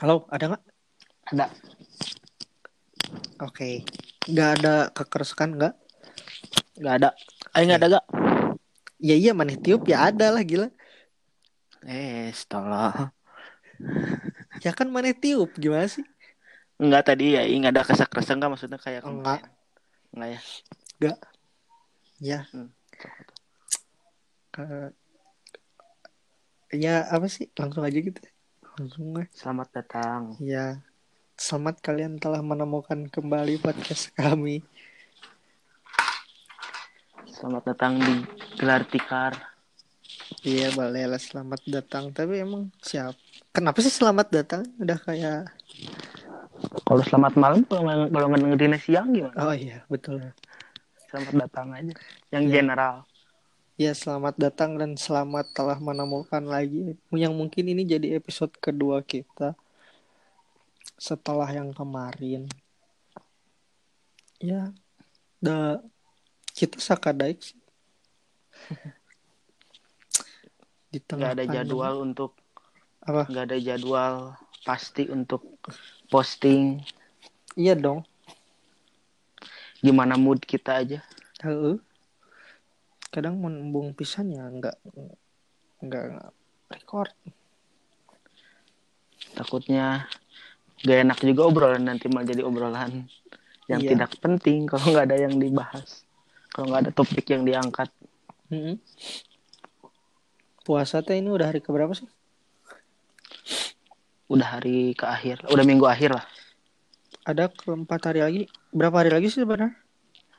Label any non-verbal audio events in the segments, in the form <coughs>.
Halo, ada nggak? Ada. Oke. Nggak ada kekeresakan nggak? Nggak ada. Eh nggak ada gak? Ya iya maneh tiup ya ada lah gila. Eh, setelah. <laughs> Ya kan maneh tiup gimana sih? Enggak tadi ya, nggak ada kesak-kesak nggak maksudnya kayak Enggak. kemarin. Enggak ya. Nggak. Ya. Hmm. Ke- Ya apa sih? Langsung aja gitu. Langsung. Selamat datang. Ya. Selamat kalian telah menemukan kembali podcast kami. Selamat datang di Gelar Tikar. Iya boleh lah selamat datang. Tapi emang siap? Kenapa sih selamat datang? Udah kayak Kalau selamat malam kalau nggak- kalau dengerin siang gimana? Oh iya betul. Selamat datang aja. Yang Iya. general. Ya selamat datang dan selamat telah menemukan lagi yang mungkin ini jadi episode kedua kita setelah yang kemarin. Ya, da kita sakadaik sih. <laughs> Di tengah Nggak ada jadwal untuk Apa? nggak ada jadwal pasti untuk posting. Iya dong. Gimana mood kita aja. Heeh. Kadang menembung pisan ya nggak nggak record. Takutnya gak enak juga obrolan nanti malah jadi obrolan yang Iya. tidak penting kalau nggak ada yang dibahas. Kalau nggak ada topik yang diangkat. Mm-mm. Puasa teh ini udah hari keberapa sih? Udah hari ke akhir, udah minggu akhir lah. Ada keempat hari lagi. Berapa hari lagi sih sebenarnya?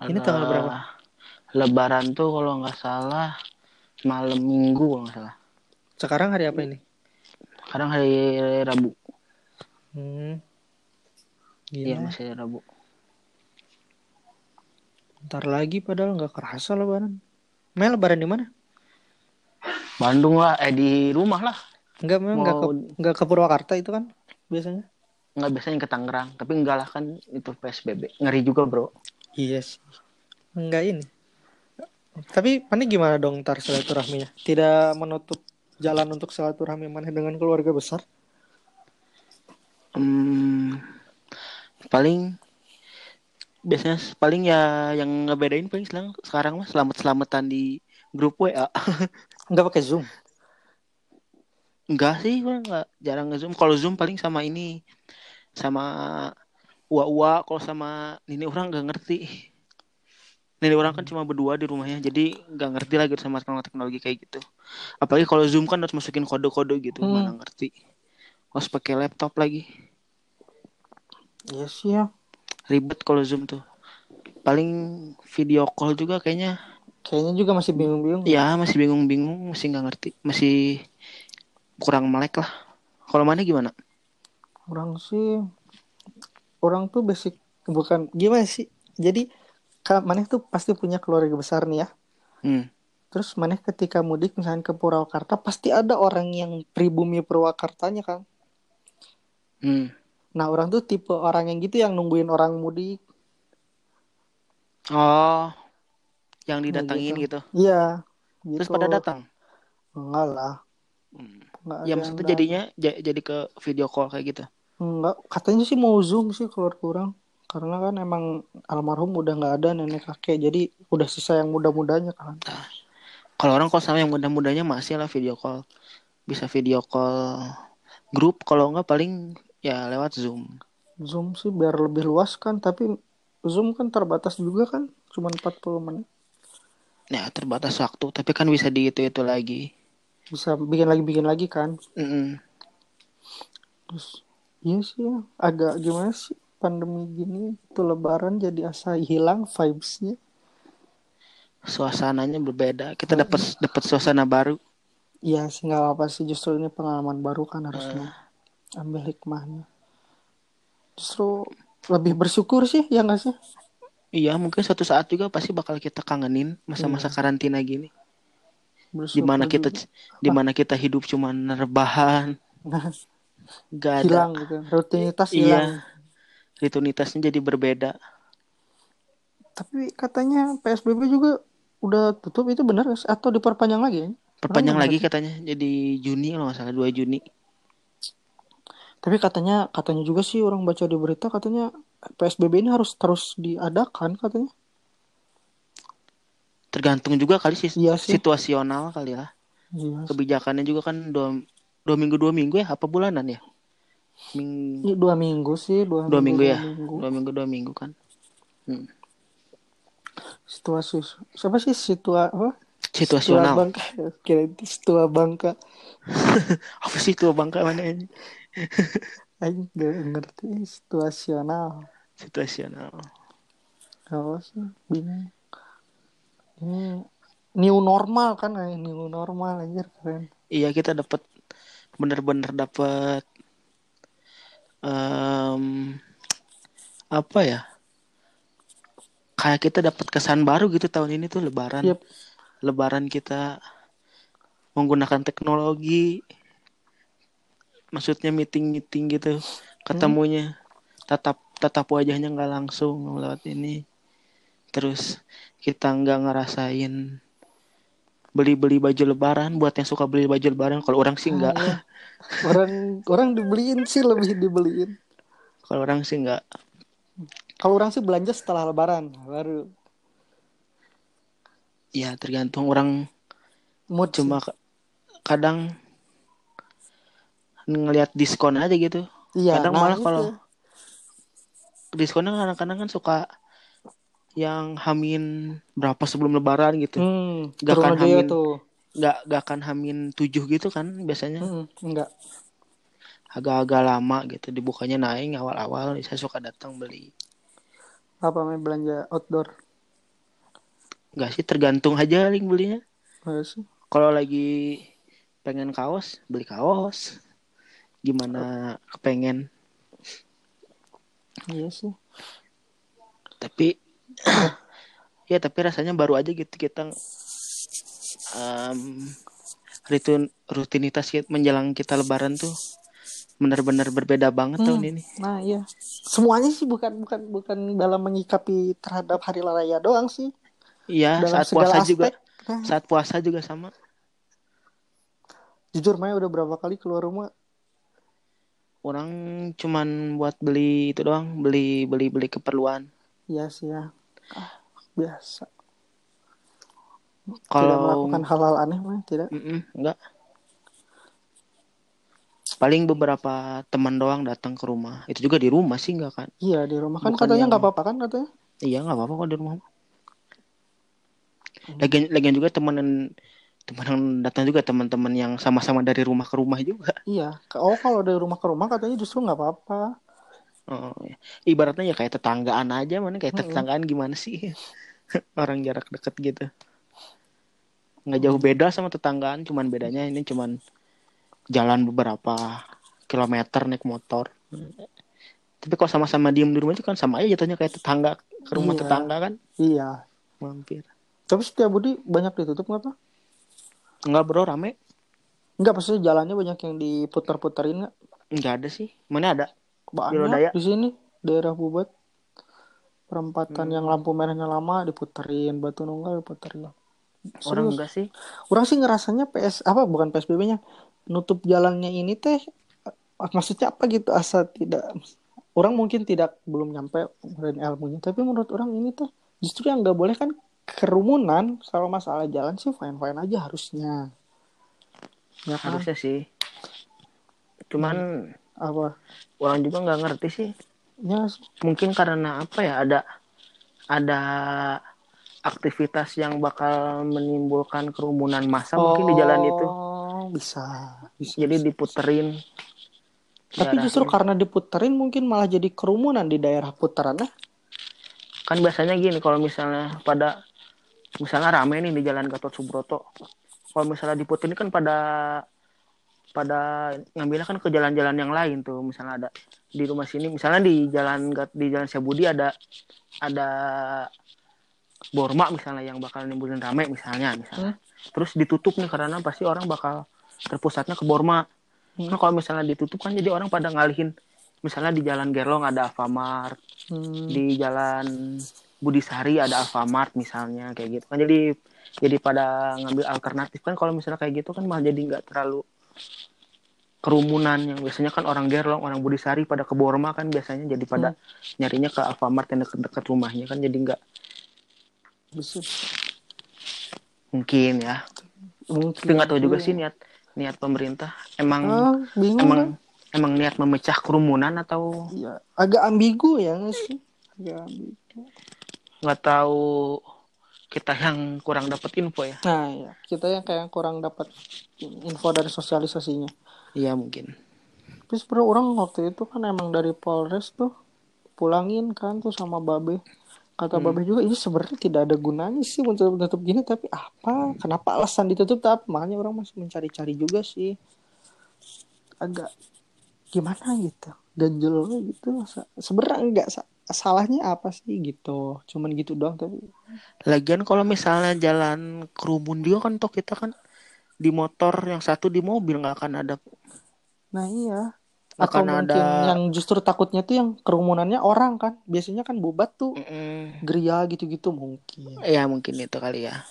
Ini tanggal berapa? Lebaran tuh kalau nggak salah malam minggu kalau nggak salah. Sekarang hari apa ini? Sekarang hari Rabu. Hmm. Iya masih hari Rabu. Ntar lagi padahal nggak kerasa lebaran. Mel lebaran di mana? Bandung lah, eh di rumah lah. Enggak memang nggak ke Mau- nggak ke Purwakarta itu kan biasanya. Nggak biasanya ke Tangerang, tapi enggak lah kan itu PSBB. Ngeri juga bro. Iya sih. Enggak ini. Tapi mana gimana dong ntar silaturahminya? Tidak menutup jalan untuk silaturahmi mana dengan keluarga besar? Hmm, paling biasanya paling ya yang ngebedain paling sekarang sekarang mah selamat selamatan di grup WA. Enggak <laughs> pakai Zoom. Enggak sih, gua enggak jarang nge-zoom. Kalau zoom paling sama ini sama ua-ua kalau sama ini orang nggak ngerti. Nenek orang kan cuma berdua di rumahnya, jadi nggak ngerti lagi sama teknologi kayak gitu. Apalagi kalau zoom kan harus masukin kode-kode gitu, Hmm. mana ngerti. Harus pakai laptop lagi, Iya sih ya. ribet kalau zoom tuh. Paling video call juga kayaknya, Kayaknya juga masih bingung-bingung. ya masih bingung-bingung, masih nggak ngerti, masih kurang melek lah. Kalau mana gimana? Orang sih orang tuh basic bukan gimana sih? Jadi Kak Maneh tuh pasti punya keluarga besar nih ya. Hmm. Terus Maneh ketika mudik misalnya ke Purwakarta pasti ada orang yang pribumi Purwakartanya kan. Hmm. Nah orang tuh tipe orang yang gitu yang nungguin orang mudik. Oh, yang Nah, didatangin gitu. gitu. Iya. Terus gitu. pada datang. Enggak lah. Hmm. Enggak Ya maksudnya jadinya ja- jadi ke video call kayak gitu. Enggak. Katanya sih mau zoom sih keluar kurang. Karena kan emang almarhum udah nggak ada nenek kakek. Jadi udah sisa yang muda-mudanya kan. Kalau orang kalau sama yang muda-mudanya masih lah video call. Bisa video call grup kalau enggak paling ya lewat Zoom. Zoom sih biar lebih luas kan. Tapi Zoom kan terbatas juga kan. Cuman 40 menit. Ya terbatas waktu, tapi kan bisa di itu itu lagi. Bisa bikin lagi bikin lagi kan. Mm-mm. Terus iya sih ya. Agak gimana sih pandemi gini tuh lebaran jadi asa hilang vibesnya. Suasananya berbeda. Kita dapat dapat suasana baru. Iya sih nggak apa sih justru ini pengalaman baru kan harusnya ambil hikmahnya. Justru lebih bersyukur sih ya nggak sih? Iya, mungkin suatu saat juga pasti bakal kita kangenin masa-masa karantina gini. Bersyukur Di mana kita juga. di mana kita hidup cuma rebahan, Nah, gak ada hilang gitu rutinitas Iya. Rutinitasnya jadi berbeda. Tapi katanya PSBB juga udah tutup itu benar atau diperpanjang lagi ya? Perpanjang Orang lagi katanya jadi Juni kalau nggak salah 2 Juni. Tapi katanya katanya juga sih orang baca di berita katanya PSBB ini harus terus diadakan katanya. Tergantung juga kali sih Iya sih. situasional kali lah. Iya. Kebijakannya juga kan dua, dua minggu dua minggu ya apa bulanan ya? Ming, Ini dua minggu sih, dua, dua minggu ya? dua minggu. Dua minggu dua minggu kan. Hmm. Situasi siapa sih situa apa? Situa Situasional. Bangka. Kira itu situa Bangka. <laughs> Apa sih itu bangka mana ini? <laughs> Gak ngerti situasional. Situasional. Apa sih? Bingung. Ini new normal kan new normal anjir keren. Iya kita dapat bener-bener dapat em, apa ya? Kayak kita dapat kesan baru gitu tahun ini tuh Lebaran. Yep. Lebaran kita menggunakan teknologi. Maksudnya meeting-meeting gitu, ketemunya tatap tatap wajahnya nggak langsung lewat ini. Terus kita nggak ngerasain beli-beli baju lebaran buat yang suka beli baju lebaran kalau orang sih nggak Ah, iya. Orang orang dibeliin sih lebih dibeliin. kalau orang sih nggak Kalau orang sih belanja setelah lebaran baru ya tergantung orang mood cuma ka- kadang ngelihat diskon aja gitu. Iya, kadang nah malah itu. kalau diskonnya kadang-kadang kan suka yang hamin berapa sebelum lebaran gitu hmm, aja ya hamin. tuh. Nggak nggak akan hamin tujuh gitu kan biasanya? Hmm, enggak. agak-agak lama gitu dibukanya naik awal-awal. Saya suka datang beli. Apa main belanja outdoor? nggak sih tergantung aja link belinya. Kalau lagi pengen kaos beli kaos. Gimana kepengen? Iya sih. tapi <coughs> ya tapi rasanya baru aja gitu kita em, ritun rutinitas kita- menjelang kita lebaran tuh benar-benar berbeda banget Hmm. tahun ini Nah, iya. Semuanya sih bukan bukan bukan dalam menyikapi terhadap hari raya doang sih. iya dalam saat puasa aspek. juga Nah, saat puasa juga sama jujur Maya udah berapa kali keluar rumah? orang cuman buat beli itu doang beli beli beli keperluan Iya sih ya. Ah, biasa. Tidak kalau melakukan hal-hal aneh mah tidak. Mm-mm, enggak. Paling beberapa teman doang datang ke rumah. Itu juga di rumah sih enggak kan Iya di rumah. Kan Bukan katanya yang- nggak apa-apa kan katanya. iya nggak apa-apa kok di rumah. Lagian lagian juga teman teman yang datang juga teman-teman yang sama-sama dari rumah ke rumah juga. Iya. Oh kalau dari rumah ke rumah katanya justru nggak apa-apa. oh, iya. ibaratnya ya kayak tetanggaan aja mana? Kayak tetanggaan gimana sih? <laughs> Orang jarak deket gitu nggak jauh beda sama tetanggaan cuman bedanya ini cuman jalan beberapa kilometer naik motor tapi kalau sama-sama diem di rumah itu kan sama aja jatuhnya kayak tetangga ke rumah Iya. tetangga kan Iya. mampir Tapi setiap Budi banyak ditutup nggak tuh? Enggak bro rame Enggak maksudnya jalannya banyak yang diputar-putarin nggak? Enggak ada sih mana ada Banyak di sini daerah Bubat. Perempatan Hmm. yang lampu merahnya lama diputerin, Batu Nunggal diputerin. Orang Serius. enggak sih. Orang sih ngerasanya PS apa bukan PSBB-nya nutup jalannya ini teh eh, maksudnya apa gitu asa tidak orang mungkin tidak belum nyampe dan ilmunya tapi menurut orang ini tuh justru yang nggak boleh kan kerumunan kalau masalah jalan sih fine fine aja harusnya. Ya kan? Harusnya sih. Cuman apa? orang juga nggak ngerti sih. Ya. Mungkin karena apa ya ada ada aktivitas yang bakal menimbulkan kerumunan massa mungkin di jalan itu. Oh, bisa bisa jadi diputerin tapi justru karena diputerin mungkin malah jadi kerumunan di daerah putarannya kan biasanya gini kalau misalnya pada misalnya rame nih di jalan Gatot Subroto. Kalau misalnya diputerin kan pada pada ngambilnya kan ke jalan-jalan yang lain tuh. Misalnya ada di rumah sini misalnya di jalan di jalan Syabudi ada ada Borma misalnya yang bakal nimbulin rame misalnya misalnya. Terus ditutup nih karena pasti orang bakal terpusatnya ke Borma. Hmm. nah kalau misalnya ditutup kan jadi orang pada ngalihin misalnya di jalan Gerlong ada Alfamart Hmm. di jalan Budisari ada Alfamart misalnya kayak gitu kan. Jadi jadi pada ngambil alternatif kan kalau misalnya kayak gitu kan malah jadi nggak terlalu kerumunan yang biasanya kan orang Gerlong, orang Budisari pada ke Borma kan biasanya jadi pada nyarinya ke Alfamart yang dekat-dekat rumahnya kan jadi nggak bisa mungkin ya. mungkin. Tapi nggak tahu juga sih niat niat pemerintah. Emang ah, bingung emang kan? emang niat memecah kerumunan atau ya agak ambigu ya sih? Agak ambigu. nggak tahu kita yang kurang dapat info ya. nah ya kita yang kayak kurang dapat info dari sosialisasinya. Iya mungkin. tapi sebenarnya orang waktu itu kan emang dari Polres tuh pulangin kan tuh sama Babe kata Hmm. Babe juga. Ini sebenarnya tidak ada gunanya sih untuk tutup gini tapi apa? Kenapa alasan ditutup? Tapi makanya orang masih mencari-cari juga sih. Agak gimana gitu? Ganjel gitu sebenarnya enggak sa- salahnya apa sih gitu? Cuman gitu doang tapi Lagian kalau misalnya jalan kerumun juga kan toh kita kan di motor yang satu di mobil nggak akan ada nah iya atau akan mungkin ada yang justru takutnya tuh yang kerumunannya orang kan biasanya kan bobat tuh Mm, geria gitu-gitu mungkin ya mungkin itu kali ya.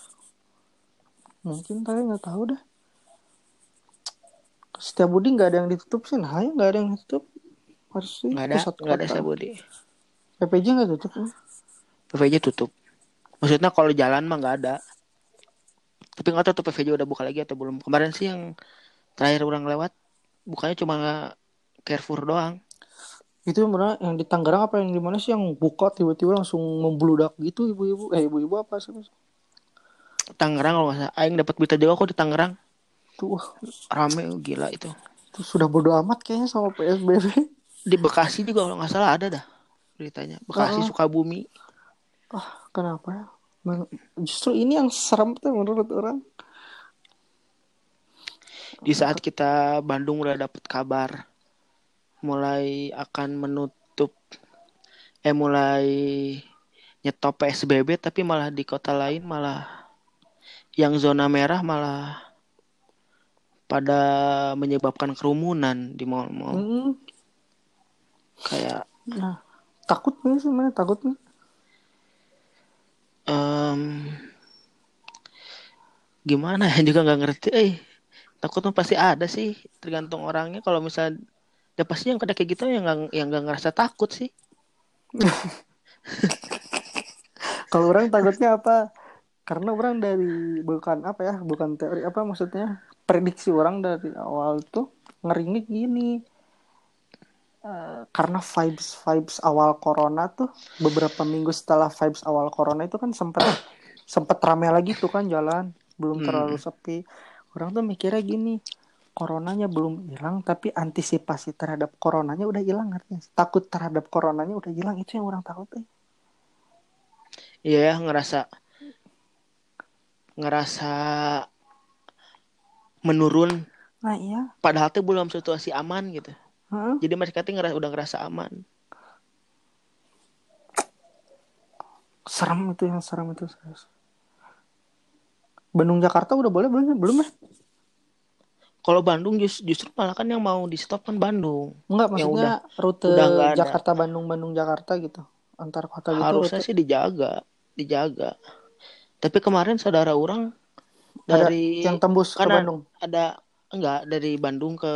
mungkin tapi nggak tahu dah setiap budi nggak ada yang ditutup sih nah ya nggak ada yang ditutup harus sih Nggak ada nggak ada kota. sabudi. PPJ nggak tutup. PVJ tutup. Maksudnya kalau jalan mah nggak ada. Tapi nggak tahu tuh PVJ udah buka lagi atau belum. Kemarin sih yang terakhir orang lewat bukanya cuma Carrefour doang. itu benar yang di Tangerang apa yang di mana sih yang buka tiba-tiba langsung membludak gitu ibu-ibu eh ibu-ibu apa sih Tangerang kalau nggak salah. Aing dapat berita juga kok di Tangerang. tuh wah, Rame gila itu. itu sudah bodo amat kayaknya sama PSBB Di Bekasi juga kalau nggak salah ada dah beritanya. Bekasi Oh. Sukabumi. ah kenapa ya justru ini yang serem tuh menurut orang di saat kita Bandung udah dapet kabar mulai akan menutup eh mulai nyetop PSBB tapi malah di kota lain malah yang zona merah malah pada menyebabkan kerumunan di mall-mall. Hmm, kayak nah takut nih sebenarnya takut nih em, gimana? Ya <laughs> juga nggak ngerti. Eh takut mah pasti ada sih tergantung orangnya. Kalau misalnya ya pasti yang kena kayak gitu yang nggak yang nggak ngerasa takut sih <laughs> Kalau orang takutnya apa? Karena orang dari bukan apa ya, bukan teori apa maksudnya prediksi orang dari awal tuh ngerinya gini. Eh, karena vibes vibes awal corona tuh beberapa minggu setelah vibes awal corona itu kan sempat sempat rame lagi tuh kan jalan belum Hmm. terlalu sepi orang tuh mikirnya gini coronanya belum hilang tapi antisipasi terhadap coronanya udah hilang artinya takut terhadap coronanya udah hilang itu yang orang takut eh. Iya ya ngerasa ngerasa menurun nah iya padahal tuh belum situasi aman gitu. Heeh. Jadi mereka tuh ngerasa udah ngerasa aman. serem itu yang serem itu serius. Bandung Jakarta udah boleh belum belum ya Kalau Bandung just- justru malah kan yang mau di stop kan Bandung. enggak Yang maksudnya rute udah nggak ada. Jakarta Bandung Bandung Jakarta gitu antar kota gitu Harusnya rute. sih dijaga, dijaga. Tapi kemarin saudara orang Ada dari yang tembus ke Bandung ada enggak dari Bandung ke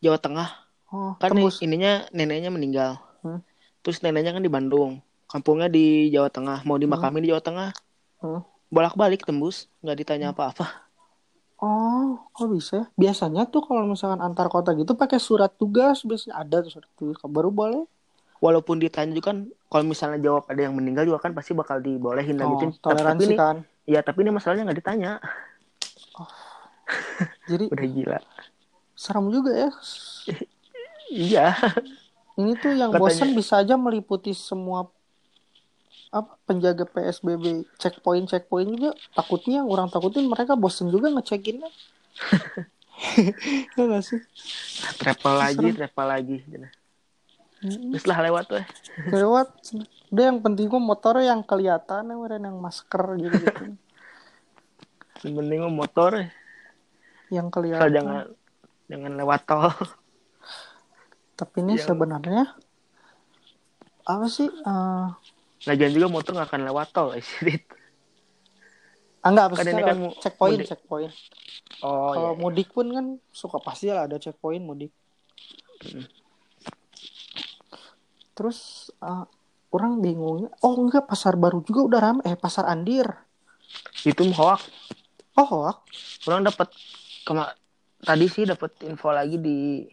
Jawa Tengah oh kan tembus ininya neneknya meninggal Hmm. terus neneknya kan di Bandung kampungnya di Jawa Tengah mau dimakamin di Jawa Tengah Hmm. bolak balik tembus nggak ditanya apa-apa oh kok bisa? Ya? biasanya tuh kalau misalkan antar kota gitu pakai surat tugas biasanya ada tuh surat tugas. Baru boleh? Walaupun ditanya juga kan kalau misalnya jawab ada yang meninggal juga kan pasti bakal dibolehin oh, lanjutin tapi toleransi ini kan? Ya tapi ini masalahnya nggak ditanya. Jadi <laughs> udah gila. serem juga ya. <laughs> Iya. Ini tuh yang Katanya- bosan bisa aja meliputi semua apa penjaga PSBB checkpoint checkpoint juga. Takutnya yang orang takutin mereka bosen juga ngecekinnya. <laughs> Ya gak sih? Travel lagi travel lagi Mm-mm. terus lah lewat tuh lewat. Udah yang penting gua motornya yang kelihatan ya meren yang masker gitu gitu <laughs> yang penting mah motor. Ya. yang kelihatan. jangan jangan lewat tol. Tapi ini yang- sebenarnya apa sih eh, lagian juga motor nggak akan lewat tol Sidit. <laughs> Ah, enggak, Kan ini kan checkpoint, mudik. checkpoint. Oh Kalau iya. mudik pun kan suka pasti lah ada checkpoint mudik. Mm. Terus ah, orang bingungnya, oh enggak pasar baru juga udah rame, eh pasar Andir. Itu hoax. Oh hoax. Orang dapat kema tadi sih dapat info lagi di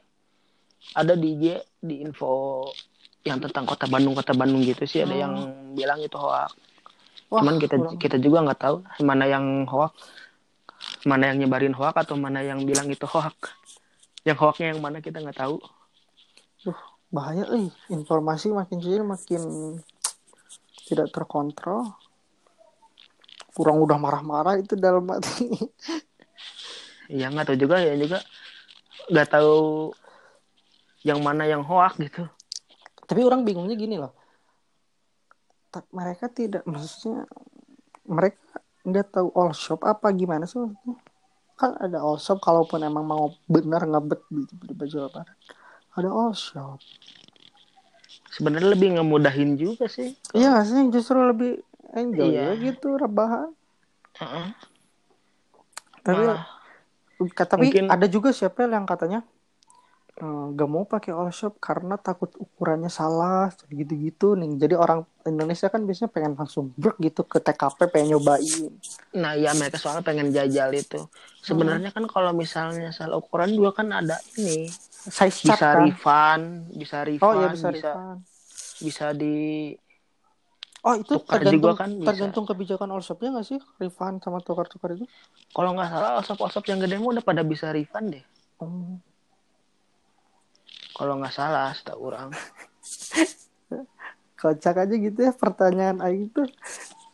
ada di IG di info yang tentang kota Bandung kota Bandung gitu sih ada Hmm. yang bilang itu hoax. Wah, Cuman kita orang- kita juga nggak tahu mana yang hoax, mana yang nyebarin hoax atau mana yang bilang itu hoax. Yang hoaxnya yang mana kita nggak tahu. Duh, bahaya eh informasi makin sini makin tidak terkontrol kurang udah marah-marah itu dalam hati Ya nggak tahu juga ya juga nggak tahu yang mana yang hoax gitu. Tapi orang bingungnya gini loh mereka tidak maksudnya mereka nggak tahu all shop apa gimana sih maksudnya kan ada all shop kalaupun emang mau benar ngebet di, di baju lebaran ada all shop Sebenarnya lebih ngemudahin juga sih. iya nggak sih justru lebih enjoy Iya. ya gitu rebahan Heeh. tapi Malah Ka- tapi Mungkin- ada juga siapa yang katanya eh, gak mau pakai all shop karena takut ukurannya salah gitu-gitu nih jadi orang Indonesia kan biasanya pengen langsung brek gitu ke TKP pengen nyobain Nah ya mereka soalnya pengen jajal itu. Sebenarnya kan kalau misalnya salah ukuran juga kan ada ini size bisa kan refund, bisa refund, oh iya bisa, bisa refund. bisa di oh itu tukar tergantung juga kan bisa. tergantung kebijakan all shopnya nggak sih refund sama tukar-tukar itu kalau nggak salah osop-osop yang gede udah pada bisa refund deh. oh. Kalau nggak salah, setahu orang. <laughs> kocak aja gitu ya pertanyaan Aing tuh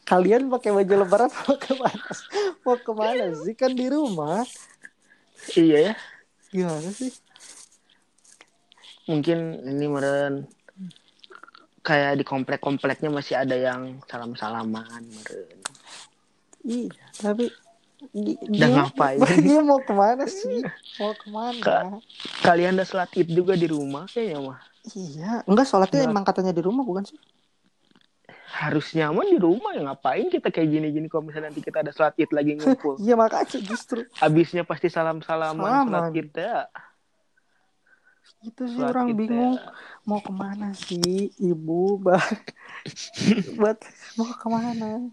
kalian pakai baju lebaran <laughs> mau ke mana mau ke mana sih kan di rumah iya ya. gimana sih Mungkin ini meren kayak di komplek-kompleknya masih ada yang salam-salaman meren. Iya, tapi Udah dia, ngapain? <laughs> Dia mau ke mana sih? Mau ke mana? Kalian udah sholat id juga di rumah kayaknya mah. Iya, enggak sholatnya emang katanya di rumah bukan sih? Harus nyaman di rumah ya ngapain kita kayak gini-gini kalau misalnya nanti kita ada sholat id lagi ngumpul. <laughs> Iya makanya justru Habisnya pasti salam-salaman Salaman. sholat kita. itu sih Sholat orang bingung mau ke mana sih ibu bah <laughs> buat mau ke mana?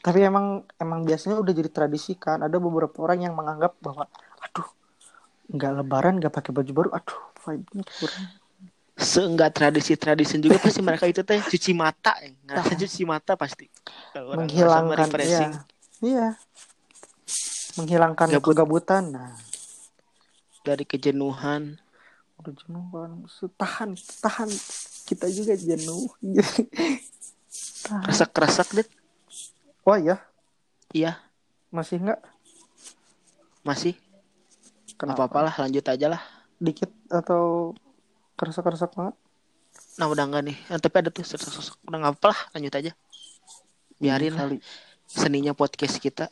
Tapi emang emang biasanya udah jadi tradisi kan. Ada beberapa orang yang menganggap bahwa aduh nggak lebaran nggak pakai baju baru, aduh vibe-nya kurang. Seenggak tradisi-tradisi juga pasti mereka itu teh cuci mata ya. Ngerasa cuci mata pasti. Kalau menghilangkan iya. iya menghilangkan Gabut. kegabutan nah dari kejenuhan. udah jenuh So, tahan tahan kita juga jenuh <laughs> tahan. Kresek-kresek deh. Oh iya Iya, masih nggak masih. kenapa Apa apalah lanjut aja lah. dikit atau kerasa banget Nah udah enggak nih. Eh, tapi ada tuh sosok udah nggak apa lah lanjut aja. Biarin lah seninya podcast kita.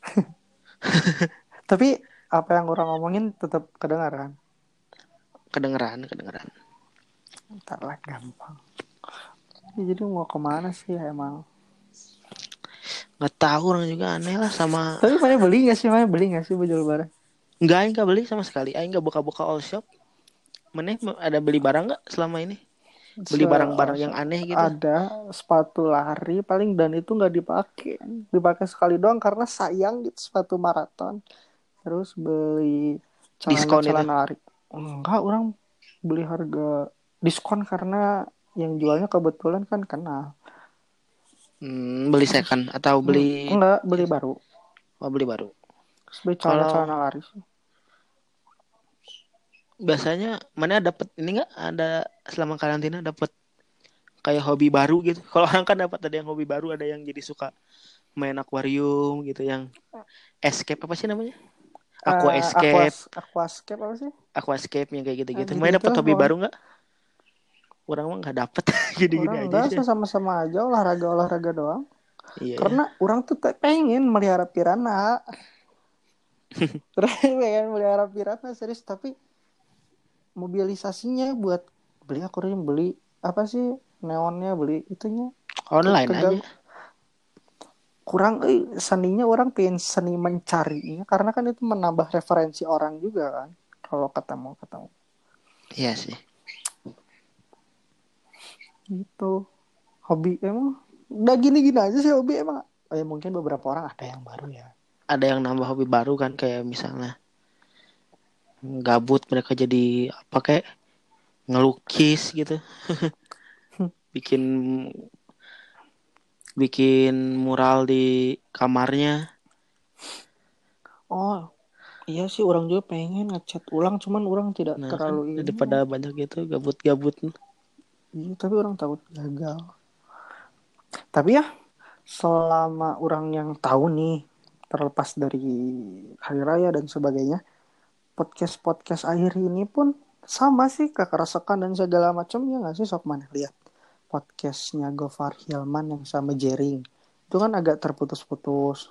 <laughs> tapi apa yang orang ngomongin tetap kedengaran Kedengeran, kedengeran. ntar lah gampang Ya, jadi mau ke mana sih emang Nggak tahu orang juga aneh lah sama tapi mana beli nggak sih mana beli nggak sih baju lebaran Enggak, Aing nggak beli sama sekali. Aing nggak buka-buka all shop. Mana ada beli barang nggak selama ini? Beli barang-barang yang aneh gitu. ada sepatu lari paling dan itu nggak dipakai dipakai sekali doang karena sayang gitu sepatu maraton terus beli celana Diskon itu? celana lari enggak orang beli harga diskon karena yang jualnya kebetulan kan kenal Hmm, beli second atau beli enggak beli baru oh, beli baru. terus beli celana Kalau- celana lari sih. Biasanya mana dapat ini nggak ada selama karantina dapat kayak hobi baru gitu. <laughs> Kalau orang kan dapat ada yang hobi baru, ada yang jadi suka main akuarium gitu yang escape apa sih namanya? Aqua Eh, escape, aquas- aquascape apa sih aqua escape yang kayak gitu-gitu. Ah, Mana dapat hobi baru nggak? Orang mah nggak dapet. <laughs> Gini-gini orang aja sih. sama-sama aja olahraga olahraga doang. Iya. karena orang tuh pengen melihara piranha. <laughs> Pengen melihara piranha serius. Tapi mobilisasinya buat beli akuarium beli apa sih neonnya beli itunya. Online Kegag- aja. kurang eh, seninya orang pengen seni mencarinya. Karena kan itu menambah referensi orang juga kan kalau ketemu ketemu iya sih gitu. Hobi emang udah gini gini aja sih hobi emang. Oh, ya mungkin beberapa orang ada yang baru ya. Ada yang nambah hobi baru kan kayak misalnya gabut mereka jadi apa kayak ngelukis gitu. <laughs> Bikin bikin mural di kamarnya. Oh iya sih orang juga pengen ngecat ulang cuman orang tidak nah, terlalu kan, daripada banyak gitu gabut-gabut Iya, tapi orang takut gagal. Tapi ya selama orang yang tahu nih terlepas dari hari raya dan sebagainya podcast podcast akhir ini pun sama sih kekerasakan dan segala macam ya nggak sih sok mana lihat podcastnya Gofar Hilman yang sama Jering itu kan agak terputus-putus.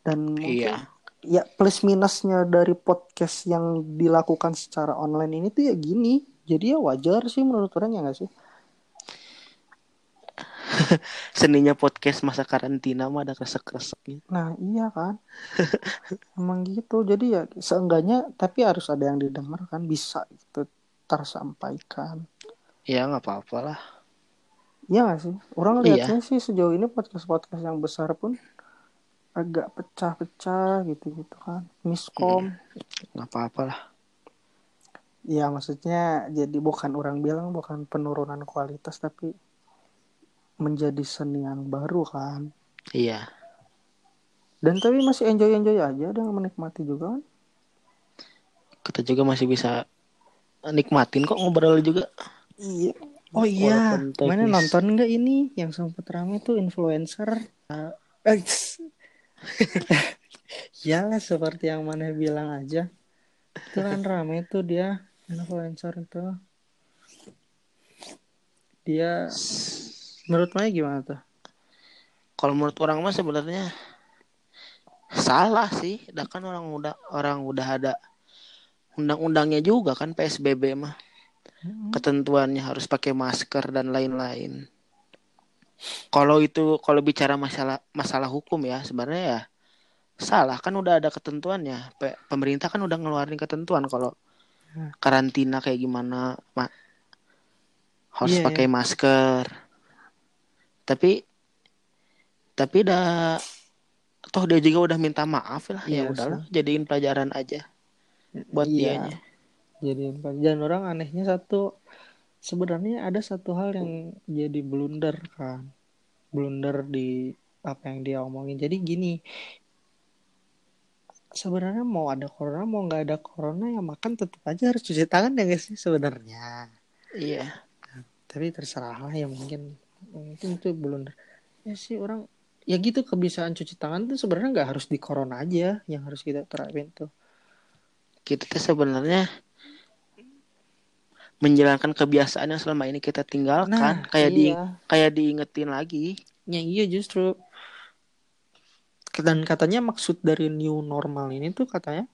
Dan mungkin iya ya plus minusnya dari podcast yang dilakukan secara online ini tuh ya gini jadi ya wajar sih menurut orang ya nggak sih? <laughs> Seninya podcast masa karantina mah ada kresek-kreseknya nah iya kan? <laughs> Emang gitu. Jadi ya seenggaknya tapi harus ada yang didengar kan. Bisa itu tersampaikan. Ya nggak apa-apa lah. Iya gak sih? Orang Iya. lihatnya sih sejauh ini podcast-podcast yang besar pun agak pecah-pecah gitu-gitu kan. Miskom. nggak apa-apa lah Ya maksudnya jadi bukan orang bilang bukan penurunan kualitas tapi menjadi seni yang baru kan. iya Dan tapi masih enjoy-enjoy aja dan menikmati juga kan. kita juga masih bisa nikmatin kok ngobrol juga Iya. Oh iya, mana nonton nggak ini yang sempat rame tuh influencer? Eh, <laughs> Iyalah seperti yang mana bilang aja. Itu kan rame tuh dia influencer itu. Dia menurut Maya gimana tuh? kalau menurut orang mah sebenarnya salah sih dah kan orang udah orang udah ada undang-undangnya juga kan PSBB mah ketentuannya harus pakai masker dan lain-lain kalau itu kalau bicara masalah masalah hukum ya sebenarnya ya salah kan udah ada ketentuannya Pe- pemerintah kan udah ngeluarin ketentuan kalau. Karantina kayak gimana ma- harus Iya, pakai masker tapi tapi dah toh dia juga udah minta maaf lah ya Iya udahlah jadiin pelajaran aja buat Iya. dianya Jadi dan orang anehnya satu sebenarnya ada satu hal yang jadi blunder kan. Blunder di apa yang dia omongin. Jadi gini, sebenarnya mau ada corona mau nggak ada corona ya makan tetap aja harus cuci tangan ya guys sih sebenarnya. iya Tapi terserah lah ya mungkin mungkin itu blunder. Ya sih orang ya gitu kebiasaan cuci tangan tuh sebenarnya nggak harus di corona aja yang harus kita terapin tuh. kita tuh sebenarnya menjalankan kebiasaan yang selama ini kita tinggalkan Nah, kayak di iya. kayak diingetin lagi Ya iya justru dan katanya maksud dari new normal ini tuh katanya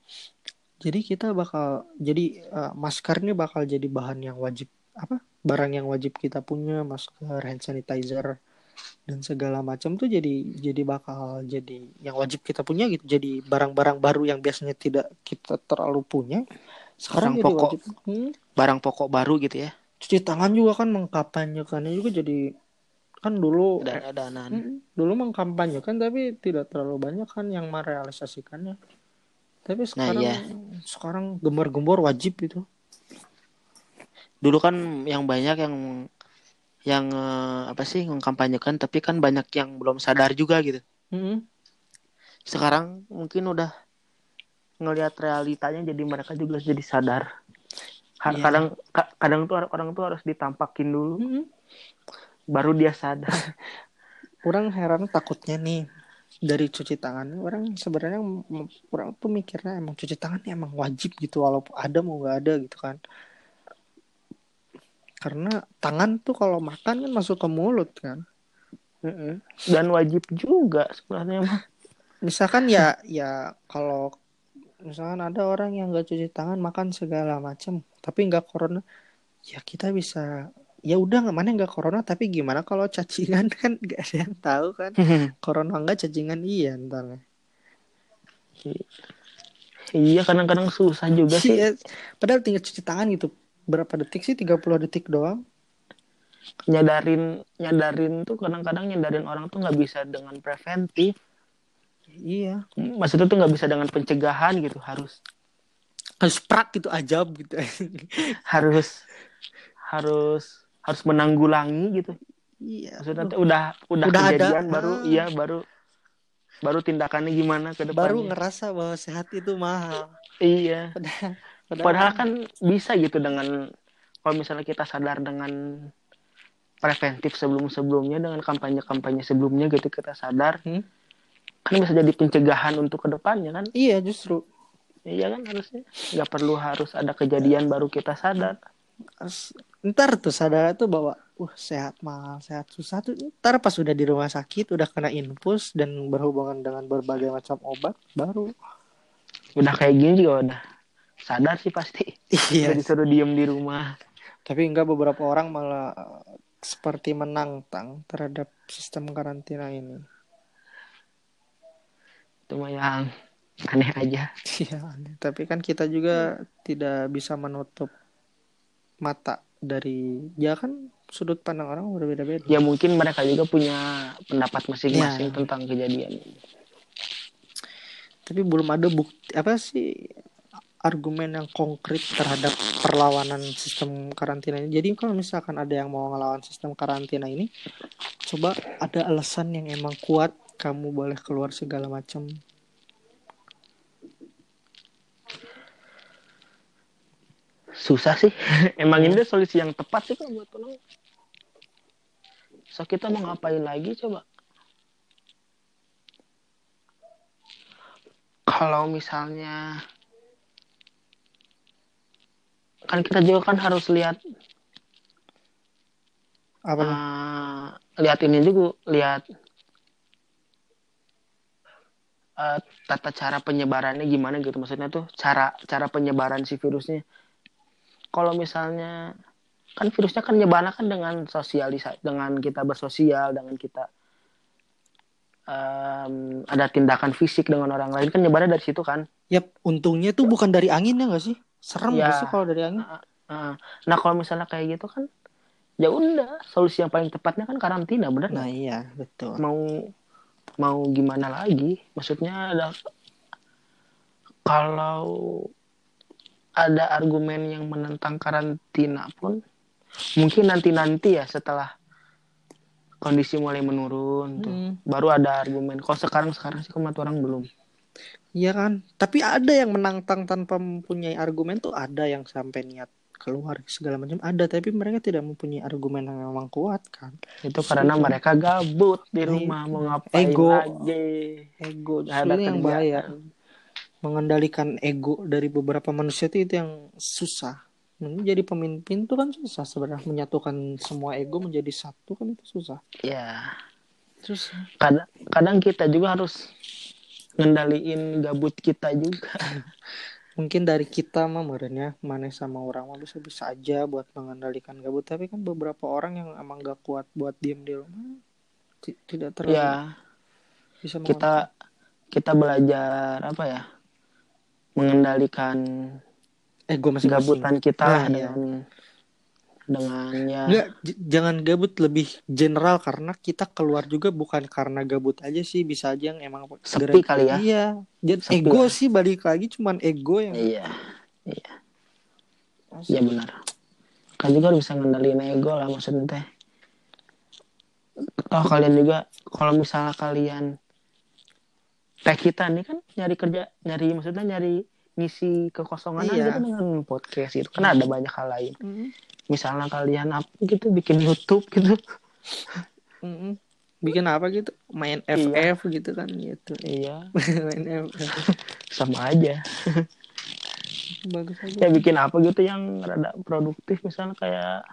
jadi kita bakal jadi eh, masker ini bakal jadi bahan yang wajib apa barang yang wajib kita punya masker hand sanitizer dan segala macam tuh jadi jadi bakal jadi yang wajib kita punya gitu. Jadi barang-barang baru yang biasanya tidak kita terlalu punya sekarang Barang jadi pokok. wajib. Hmm, barang pokok baru gitu ya? Cuci tangan juga kan mengkampanyekannya juga jadi kan dulu dan adanan Mm, dulu mengkampanyekan tapi tidak terlalu banyak kan yang merealisasikannya. Tapi sekarang iya. sekarang gembar-gembor wajib itu. dulu kan yang banyak yang yang eh, apa sih mengkampanyekan tapi kan banyak yang belum sadar juga gitu Mm, sekarang mungkin udah ngelihat realitanya jadi mereka juga jadi sadar Iya. kadang ka- kadang tuh orang, orang tuh harus ditampakin dulu mm. Baru dia sadar. <laughs> Orang heran takutnya nih dari cuci tangan orang sebenarnya orang tuh mikirnya emang cuci tangan ini emang wajib gitu walaupun ada mau nggak ada gitu kan. Karena tangan tuh kalau makan kan masuk ke mulut kan. Dan wajib juga sebenarnya mah. <laughs> Misalkan ya ya kalau misalkan ada orang yang nggak cuci tangan makan segala macam tapi nggak corona ya kita bisa ya udah nggak mana nggak corona tapi gimana kalau cacingan kan? <laughs> Nggak ada yang tahu kan? <laughs> Corona nggak cacingan iya ntar. Iya kadang-kadang susah juga sih. Iya, padahal tinggal cuci tangan gitu. Berapa detik sih? 30 detik doang. Nyadarin nyadarin tuh kadang-kadang nyadarin orang tuh nggak bisa dengan preventif. Iya. Maksudnya tuh nggak bisa dengan pencegahan gitu harus. Harus prak gitu <laughs> aja gitu. Harus harus harus menanggulangi gitu. Iya. Maksudnya tuh udah udah, Udah ada, kejadian baru ah. iya baru baru tindakannya gimana ke depannya. Baru ngerasa bahwa sehat itu mahal. Iya. Padahal, padahal kan bisa gitu dengan kalau misalnya kita sadar dengan preventif sebelum-sebelumnya dengan kampanye-kampanye sebelumnya gitu kita sadar Hmm? kan bisa jadi pencegahan untuk ke depannya kan? Iya justru. Iya kan harusnya. Nggak perlu harus ada kejadian baru kita sadar ntar tuh sadar tuh bahwa uh sehat mahal sehat susah tuh. Ntar pas udah di rumah sakit udah kena infus dan berhubungan dengan berbagai macam obat baru. Udah kayak gini juga udah. Sadar sih pasti. Iya. Udah disuruh diem di rumah. Tapi enggak beberapa orang malah eh, seperti menantang terhadap sistem karantina ini. Itu mah yang aneh aja. <laughs> Iya, aneh. tapi kan kita juga tidak bisa menutup mata dari ya kan sudut pandang orang berbeda-beda. ya mungkin mereka juga punya pendapat masing-masing Ya. tentang kejadian ini Tapi belum ada bukti apa sih argumen yang konkret terhadap perlawanan sistem karantina ini. Jadi kalau misalkan ada yang mau ngelawan sistem karantina ini, coba ada alasan yang emang kuat kamu boleh keluar segala macam. Susah sih. <laughs> Emang ini solusi yang tepat sih kalau buat orang so kita mau ngapain lagi coba? Kalau misalnya kan kita juga kan harus lihat Apa nih? eh, lihat ini juga lihat eh, tata cara penyebarannya gimana gitu. Maksudnya tuh cara cara penyebaran si virusnya kalau misalnya kan virusnya kan nyebarnya kan dengan sosialisasi dengan kita bersosial dengan kita em, ada tindakan fisik dengan orang lain kan nyebarnya dari situ kan Yap, untungnya tuh bukan dari angin ya nggak sih? Serem Ya. sih kalau dari angin? Nah, nah kalau misalnya kayak gitu kan ya udah solusi yang paling tepatnya kan karantina bener nggak? Nah iya, betul. mau mau gimana lagi maksudnya ada kalau ada argumen yang menentang karantina pun mungkin nanti nanti ya setelah kondisi mulai menurun tuh Hmm. baru ada argumen. Kalau sekarang sekarang sih kematu orang belum. Iya kan? Tapi ada yang menantang tanpa mempunyai argumen tuh ada yang sampai niat keluar segala macam ada. Tapi mereka tidak mempunyai argumen yang memang kuat kan? Itu karena mereka gabut di rumah mau ngapain Ego. lagi? Ego. Justru ada yang bahaya mengendalikan ego dari beberapa manusia itu, itu yang susah. Menjadi pemimpin tuh kan susah sebenarnya. Menyatukan semua ego menjadi satu kan itu susah. Ya. Terus? Kadang kadang kita juga harus ngendaliin gabut kita juga. <laughs> Mungkin dari kita mah merenya mana sama orang mah bisa bisa aja buat mengendalikan gabut. Tapi kan beberapa orang yang emang gak kuat buat diem di rumah ti- tidak terlalu ya. bisa kita kita belajar apa ya mengendalikan ego masing-masing gabutan kita Nah, iya. dengan dengan ya Nggak, jangan gabut lebih general karena kita keluar juga bukan karena gabut aja sih bisa aja yang emang Sepi kali ya. Iya, jadi Sepi ego lah. sih balik lagi cuman ego yang iya iya iya benar kan juga bisa ngendaliin ego lah maksudnya teh toh kalian juga kalau misalnya kalian kayak kita nih kan nyari kerja nyari maksudnya nyari ngisi kekosongan Iya. aja dengan podcast gitu. Kan ada banyak hal lain. Mm, misalnya kalian apa gitu bikin YouTube gitu. Mm, mm. bikin apa gitu? Main Iya. FF gitu kan gitu. Iya. <laughs> Main FF sama aja. Bagus aja. Ya bikin apa gitu yang rada produktif. Misalnya kayak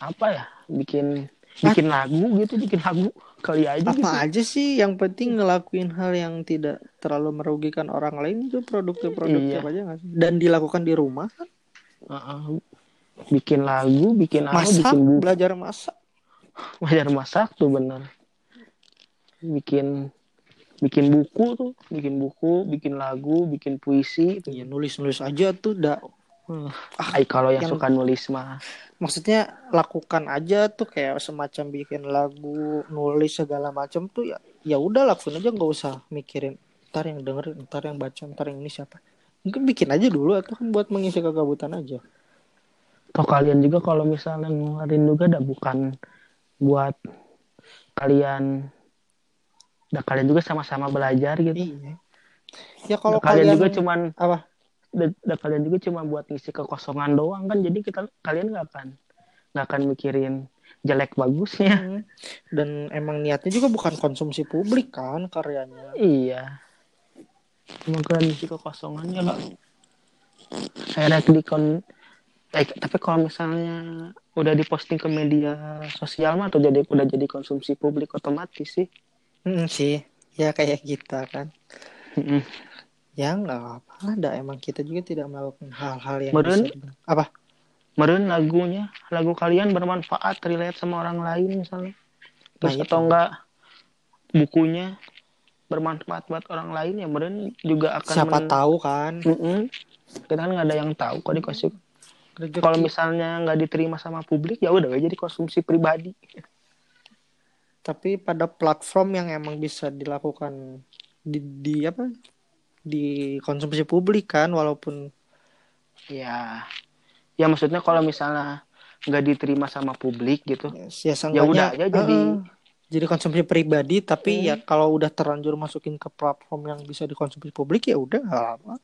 apa ya? Bikin bikin lagu gitu bikin lagu kali aja apa gitu. aja sih yang penting ngelakuin hal yang tidak terlalu merugikan orang lain itu produktif produktif Iya. aja nggak sih? Dan dilakukan di rumah kan? Bikin lagu bikin apa bikin buku. belajar masak. <laughs> Belajar masak tuh bener. Bikin bikin buku tuh bikin buku bikin lagu bikin puisi tuh. ya nulis nulis aja tuh dah Hmm. Ay, kalau yang, yang- suka nulis mah. Maksudnya lakukan aja tuh kayak semacam bikin lagu nulis segala macam tuh ya ya udah lakuin aja nggak usah mikirin ntar yang denger ntar yang baca ntar yang ini siapa. Mungkin bikin aja dulu atau kan buat mengisi kegabutan aja. Toh kalian juga kalau misalnya ngeluarin juga dah bukan buat kalian dah kalian juga sama-sama belajar gitu. Iya. Ya kalau Dah kalian kalian, juga cuman apa dah kalian juga cuma buat ngisi kekosongan doang kan jadi kita kalian nggak akan nggak akan mikirin jelek bagusnya. Hmm. dan emang niatnya juga bukan konsumsi publik kan karyanya. Iya. Cuma kalian ngisi kekosongannya lah. Saya di kon eh, tapi kalau misalnya udah diposting ke media sosial mah atau jadi udah jadi konsumsi publik otomatis sih. Hmm, sih. Ya kayak kita kan. Ya nggak apa ada emang kita juga tidak melakukan hal-hal yang Meren? bisa apa? Meren lagunya. Lagu kalian bermanfaat relate sama orang lain misalnya. Terus Nah, atau enggak bukunya bermanfaat buat orang lain ya meren juga akan siapa men- tahu kan. Mm-mm. kita kan nggak ada yang tahu kok dikasih kalau misalnya nggak diterima sama publik ya udah jadi konsumsi pribadi. Tapi pada platform yang emang bisa dilakukan di, di apa di konsumsi publik kan walaupun ya ya maksudnya kalau misalnya nggak diterima sama publik gitu ya seenggaknya udah aja jadi- eh, jadi konsumsi pribadi tapi Hmm. ya kalau udah terlanjur masukin ke platform yang bisa dikonsumsi publik ya udah nggak apa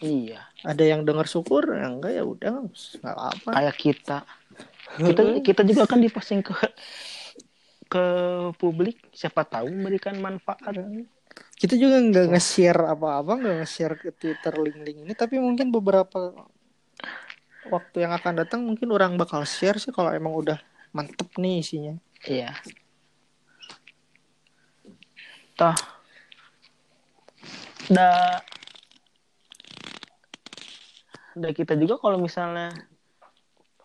iya. Ada yang dengar syukur ya enggak ya udah nggak apa kayak kita. Kita kita juga kan diposting ke ke publik siapa tahu memberikan manfaat kita juga nggak nge-share apa-apa nggak nge-share ke Twitter link-link ini tapi mungkin beberapa waktu yang akan datang mungkin orang bakal share sih kalau emang udah mantep nih isinya. Iya. Toh. Da. Da kita juga kalau misalnya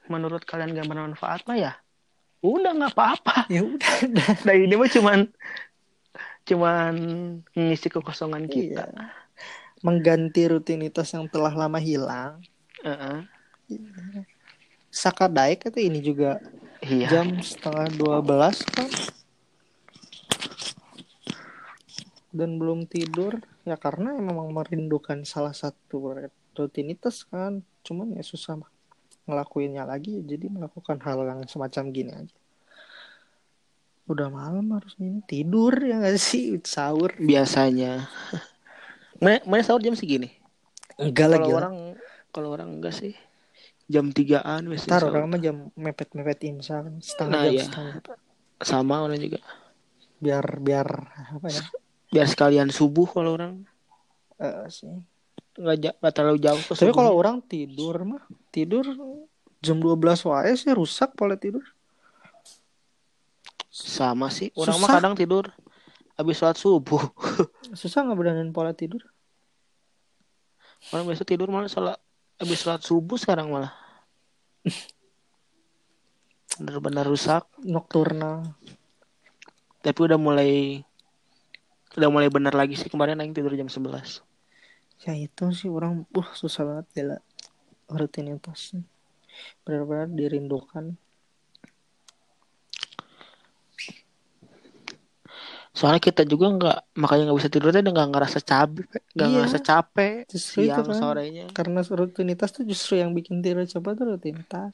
menurut kalian gak bermanfaat mah ya udah nggak apa-apa. Ya udah. <laughs> Dah. nah ini mah cuman cuman ngisi kekosongan kita. Iya. mengganti rutinitas yang telah lama hilang. Heeh. Sakadaik itu ini juga. Iya. Jam setengah 12 kan? Dan belum tidur. Ya karena memang merindukan salah satu rutinitas kan. Cuman ya susah ngelakuinnya lagi. Jadi melakukan hal yang semacam gini aja udah malam harus ini tidur ya nggak sih? Sahur biasanya. Mana mana sahur jam segini? Enggak lagi kalau orang kalau orang enggak sih. Jam tigaan biasanya ntar orang mah jam mepet mepet imsak setengah Nah, jam iya. setengah. Sama orang juga. Biar biar apa ya? Biar sekalian subuh kalau orang. Eh, sih. Nggak ja- nggak terlalu jauh Tapi kalau orang tidur mah tidur jam 12 wae sih rusak pola tidur. Sama sih orang mah kadang tidur habis sholat subuh <laughs> Susah nggak berdanin pola tidur? orang biasa tidur malah sholat habis sholat subuh sekarang malah <laughs> benar-benar rusak Nocturnal. tapi udah mulai udah mulai benar lagi sih kemarin aing tidur jam 11 Ya itu sih orang uh susah banget gila rutinitasnya. Benar-benar dirindukan. Soalnya kita juga nggak makanya nggak bisa tidur tadi nggak ngerasa capek nggak Iya. ngerasa capek Justru itu siang kan. sorenya Karena rutinitas tuh justru yang bikin tidur coba tuh rutinitas.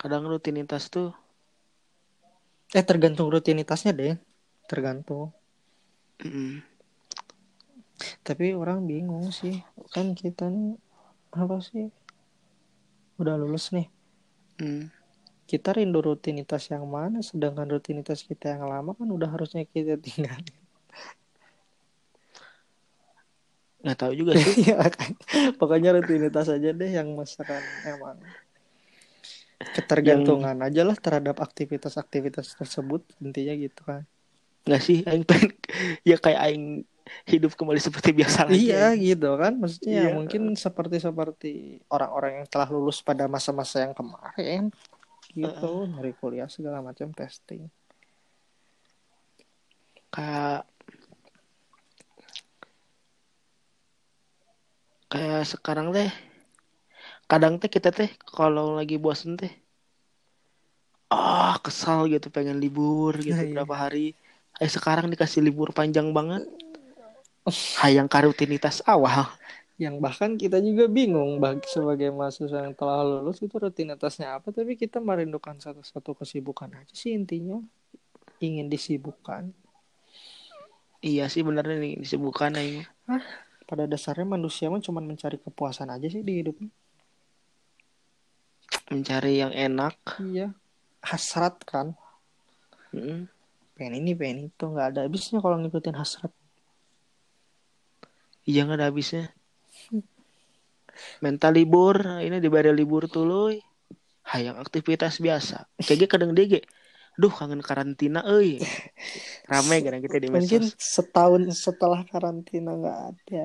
kadang rutinitas tuh Eh tergantung rutinitasnya deh. Tergantung. mm, Tapi orang bingung sih. Kan kita nih apa sih? Udah lulus nih. mm. Kita rindu rutinitas yang mana sedangkan rutinitas kita yang lama kan udah harusnya kita <laughs> tinggal nggak tahu juga sih ya kan pokoknya rutinitas aja deh yang masakan emang ketergantungan aja lah terhadap aktivitas-aktivitas tersebut intinya gitu kan nggak sih aing pengen <laughs> ya kayak aing hidup kembali seperti biasa lagi. Iya ya. gitu kan maksudnya Iya. mungkin seperti seperti orang-orang yang telah lulus pada masa-masa yang kemarin gitu dari kuliah segala macam testing. Kayak kayak sekarang teh kadang teh kita teh kalau lagi bosen teh ah kesal gitu pengen libur gitu Nah, iya. berapa hari. Eh sekarang dikasih libur panjang banget. Hayang ke rutinitas awal Yang bahkan kita juga bingung bagi sebagai mahasiswa yang telah lulus itu rutinitasnya apa tapi kita merindukan satu-satu kesibukan aja sih intinya ingin disibukkan. iya sih benernya nih disebutkan aing Pada dasarnya manusia mah cuma mencari kepuasan aja sih di hidupnya. mencari yang enak Iya. Hasrat kan. Mm. Pengen ini, pengen itu. Nggak ada habisnya kalau ngikutin hasrat. iya nggak ada habisnya mental libur ini diberi libur tuluy hayang aktivitas biasa kayak kadang dege duh kangen karantina euy rame kadang kita di Mungkin setahun setelah karantina nggak ada.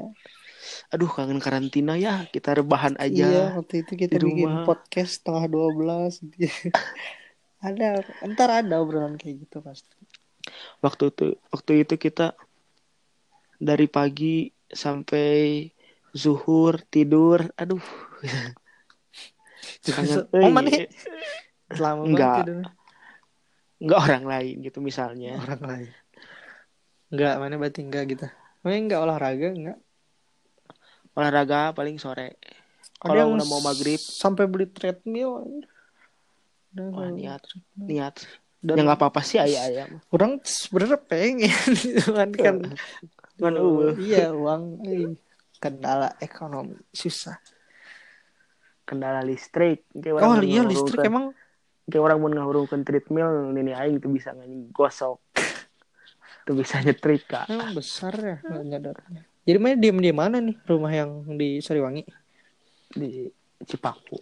aduh kangen karantina ya kita rebahan Iya, aja waktu itu kita di bikin rumah. podcast setengah 12 gitu. <laughs> ada, ntar ada obrolan kayak gitu pasti. waktu itu waktu itu kita dari pagi sampai zuhur tidur aduh kangen Oh, euy. mana? Lama Enggak. banget tidurnya. nggak orang lain gitu misalnya orang lain. Enggak, mana berarti enggak gitu. Mana enggak olahraga, enggak. olahraga paling sore kalau udah mau maghrib sampai beli treadmill. wah niat niat Dan ya nggak apa-apa sih ayah ayah orang sebenarnya pengen <laughs> cuman kan Cuman eueuh. iya uang eh, kendala ekonomi. Susah. Kendala listrik. Kayak oh iya listrik emang. kayak orang mau ngahurungkeun treadmill ini aing tuh bisa gosok. Tuh bisa nyetrika emang besar ya nggak nyadarnya jadi mana diem di mana nih rumah yang di Sariwangi? Di Cipaku.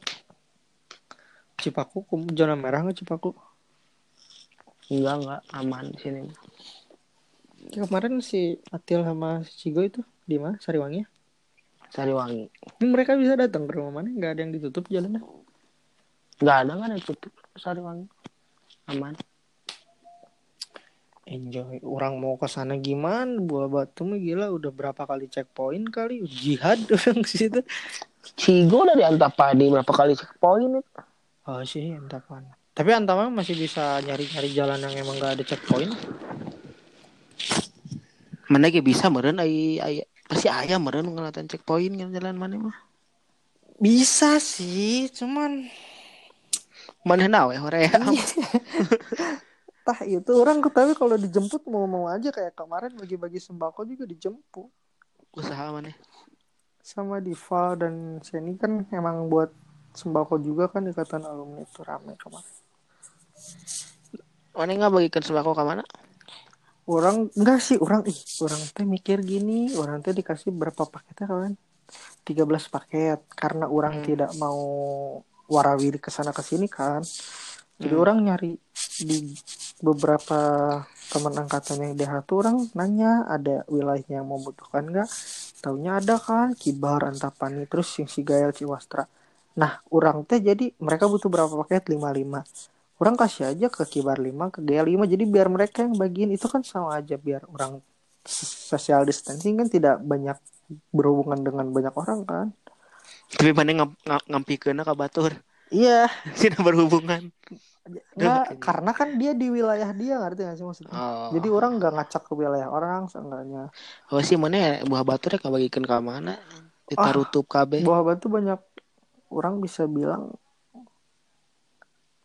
Cipaku zona merah nggak Cipaku? Enggak enggak. Aman di sini. Ya, kemarin si Atil sama si Cigo itu di mana? Sariwangi ya? Sariwangi. Ini mereka bisa datang ke rumah mana? Nggak ada yang ditutup jalannya? Enggak ada kan yang tutup Sariwangi. Aman. Enjoy. Orang mau ke sana gimana? Buah batu mah gila. Udah berapa kali checkpoint kali? Jihad <laughs> orang ke situ. Cigo dari Antapani berapa kali checkpoint itu? Oh sih Antapan. Tapi Antapan masih bisa nyari-nyari jalan yang emang gak ada checkpoint. Mana ge bisa meren ai ai pasti aya meren ngelatan checkpoint kan jalan mana mah? Bisa sih cuman mana nawe horea tah itu orang tapi kalau dijemput mau mau aja kayak kemarin bagi-bagi sembako juga dijemput. Usaha mana? Sama Diva dan Seni kan emang buat sembako juga kan ikatan alumni itu rame kemarin. Mana nggak bagikan sembako ke mana orang enggak sih orang ih orang teh mikir gini orang teh dikasih berapa paketnya kawan 13 paket karena orang Hmm. tidak mau warawiri ke sana ke sini kan. Jadi Hmm. orang nyari di beberapa teman angkatan yang DH tuh orang nanya ada wilayahnya yang membutuhkan enggak? Taunya ada kan Kibar Antapani terus yang si Gael Ciwastra. Nah orang teh jadi mereka butuh berapa paket? 55 orang kasih aja ke Kibar 5 ke Gael 5 jadi biar mereka yang bagiin. Itu kan sama aja biar orang social distancing kan tidak banyak berhubungan dengan banyak orang kan. Tapi mana ngam, ngam, ngampikeun ka batur iya. <laughs> Tidak berhubungan. Nggak, karena kan dia di wilayah dia ngerti gak sih maksudnya? Oh. Jadi orang nggak ngacak ke wilayah orang seenggaknya. Oh sih mana buah batur ya bagikan ke mana? Ditarutup kabeh. Buah batu banyak. Orang bisa bilang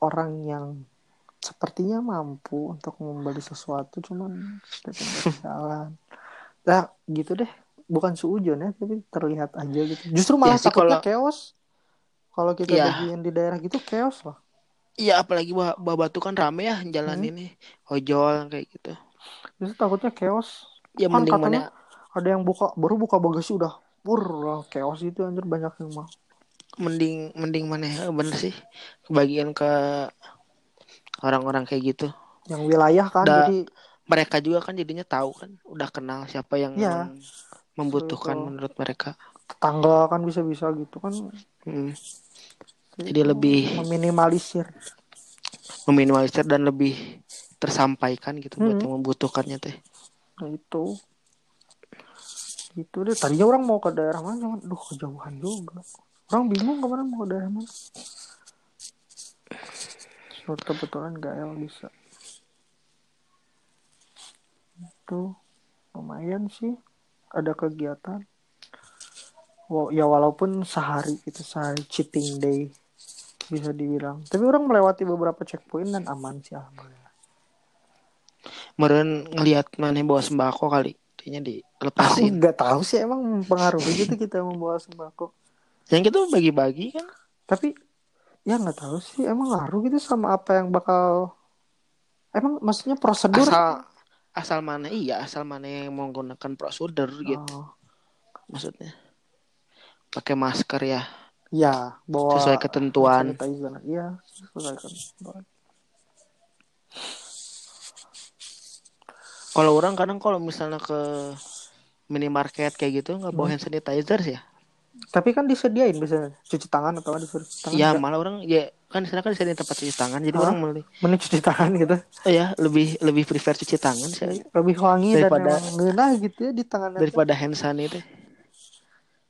orang yang sepertinya mampu untuk membeli sesuatu cuman jalan. Nah, gitu deh. Bukan suujon ya, tapi terlihat aja gitu. Justru malah Ya takutnya kalau- chaos. Kalau kita Iya. bagian di daerah gitu chaos loh. Iya apalagi buah batu kan rame ya jalan Hmm. ini ojol kayak gitu Justru takutnya chaos. ya Kan mending katanya mana Ada yang buka baru buka bagasi udah pur lah, chaos itu anjir banyak yang mau. Mending mending mana ya? Bener sih. Kebagian ke orang-orang kayak gitu. Yang wilayah kan Da- jadi mereka juga kan jadinya tahu kan udah kenal siapa yang Ya, membutuhkan betul. menurut mereka. Tetangga kan bisa-bisa gitu kan. Hmm. Jadi Jadi itu lebih- meminimalisir. meminimalisir dan lebih tersampaikan gitu buat Hmm. yang membutuhkannya teh. Nah itu. Itu deh. Tadinya orang mau ke daerah mana cuman duh kejauhan juga orang bingung ke mana mau daerah mana Terus kebetulan GL bisa. Itu lumayan sih. Ada kegiatan. Wa- ya walaupun sehari itu sehari cheating day bisa dibilang. Tapi orang melewati beberapa checkpoint dan aman sih alhamdulillah. Meren ngelihat mana bawa sembako kali. Kayaknya aku dilepasin nggak tahu sih emang mempengaruhi gitu kita membawa sembako yang gitu bagi-bagi kan. Tapi ya nggak tahu sih emang ngaruh gitu sama apa yang bakal emang maksudnya prosedur? Asal asal mana iya asal mana yang menggunakan prosedur gitu. Oh, maksudnya pakai masker ya. Ya bawa sesuai ketentuan. iya sesuai ketentuan. Kalau orang kadang kalau misalnya ke minimarket kayak gitu nggak bawa Hmm. hand sanitizer sih ya tapi kan disediain bisa cuci tangan atau disuruh cuci tangan ya nggak? malah orang ya kan di sana kan di tempat cuci tangan jadi Hah? orang milih mending cuci tangan gitu oh ya lebih lebih prefer cuci tangan sih lebih wangi Daripada- ngeunah gitu ya di tangannya tuh. daripada hand sanitizer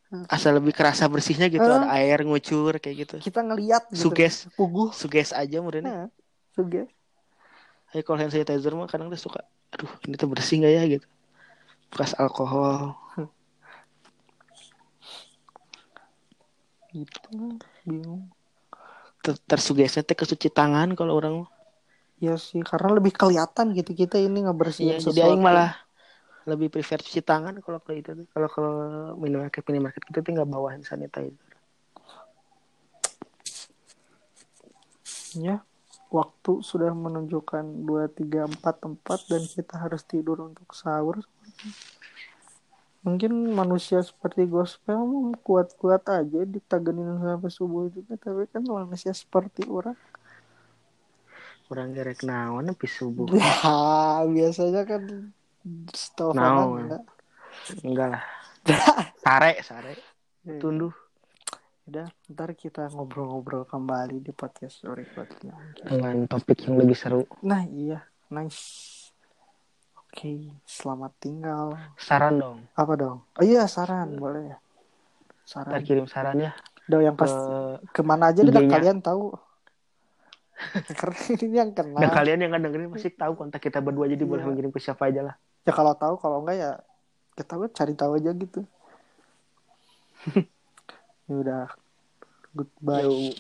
Hmm. asal lebih kerasa bersihnya gitu Eh. ada air ngucur kayak gitu kita ngeliat gitu Suges. puguh suges aja murni nah suges Hey, kalau hand sanitizer mah kadang tuh suka aduh ini tuh bersih nggak ya gitu bekas alkohol gitu. Bingung. Ter- tersugesnya teh ke cuci tangan kalau orang ya sih karena lebih kelihatan gitu kita ini ngebersihin Iya, sesuatu. jadi aing malah lebih prefer cuci tangan kalau ke itu tuh. Kalau ke minimarket minimarket tuh nggak bawa hand sanitizer. ya waktu sudah menunjukkan 2, 3, 4 tempat dan kita harus tidur untuk sahur mungkin manusia seperti gospel kuat-kuat aja ditagenin sampai subuh juga tapi kan manusia seperti orang Orang gerek naon nepi subuh. <laughs> ya biasanya kan setahu Naon. enggak Enggak lah. <laughs> Sare, sare. Tunduh. udah ntar kita ngobrol-ngobrol kembali di podcast sore selanjutnya Dengan topik yang lebih seru. nah iya nice oke selamat tinggal. Saran dong. apa dong? Oh iya saran boleh. Ya Ntar saran kirim saran ya. Udah yang ke pas ke mana aja deh kalian tahu. <laughs> Karena ini yang kenal. Dan kalian yang dengerin pasti tahu kontak kita berdua jadi boleh Iya. mengirim ke siapa aja lah. ya kalau tahu kalau enggak ya kita cari tahu aja gitu. <laughs> Ya udah. Goodbye. Yo.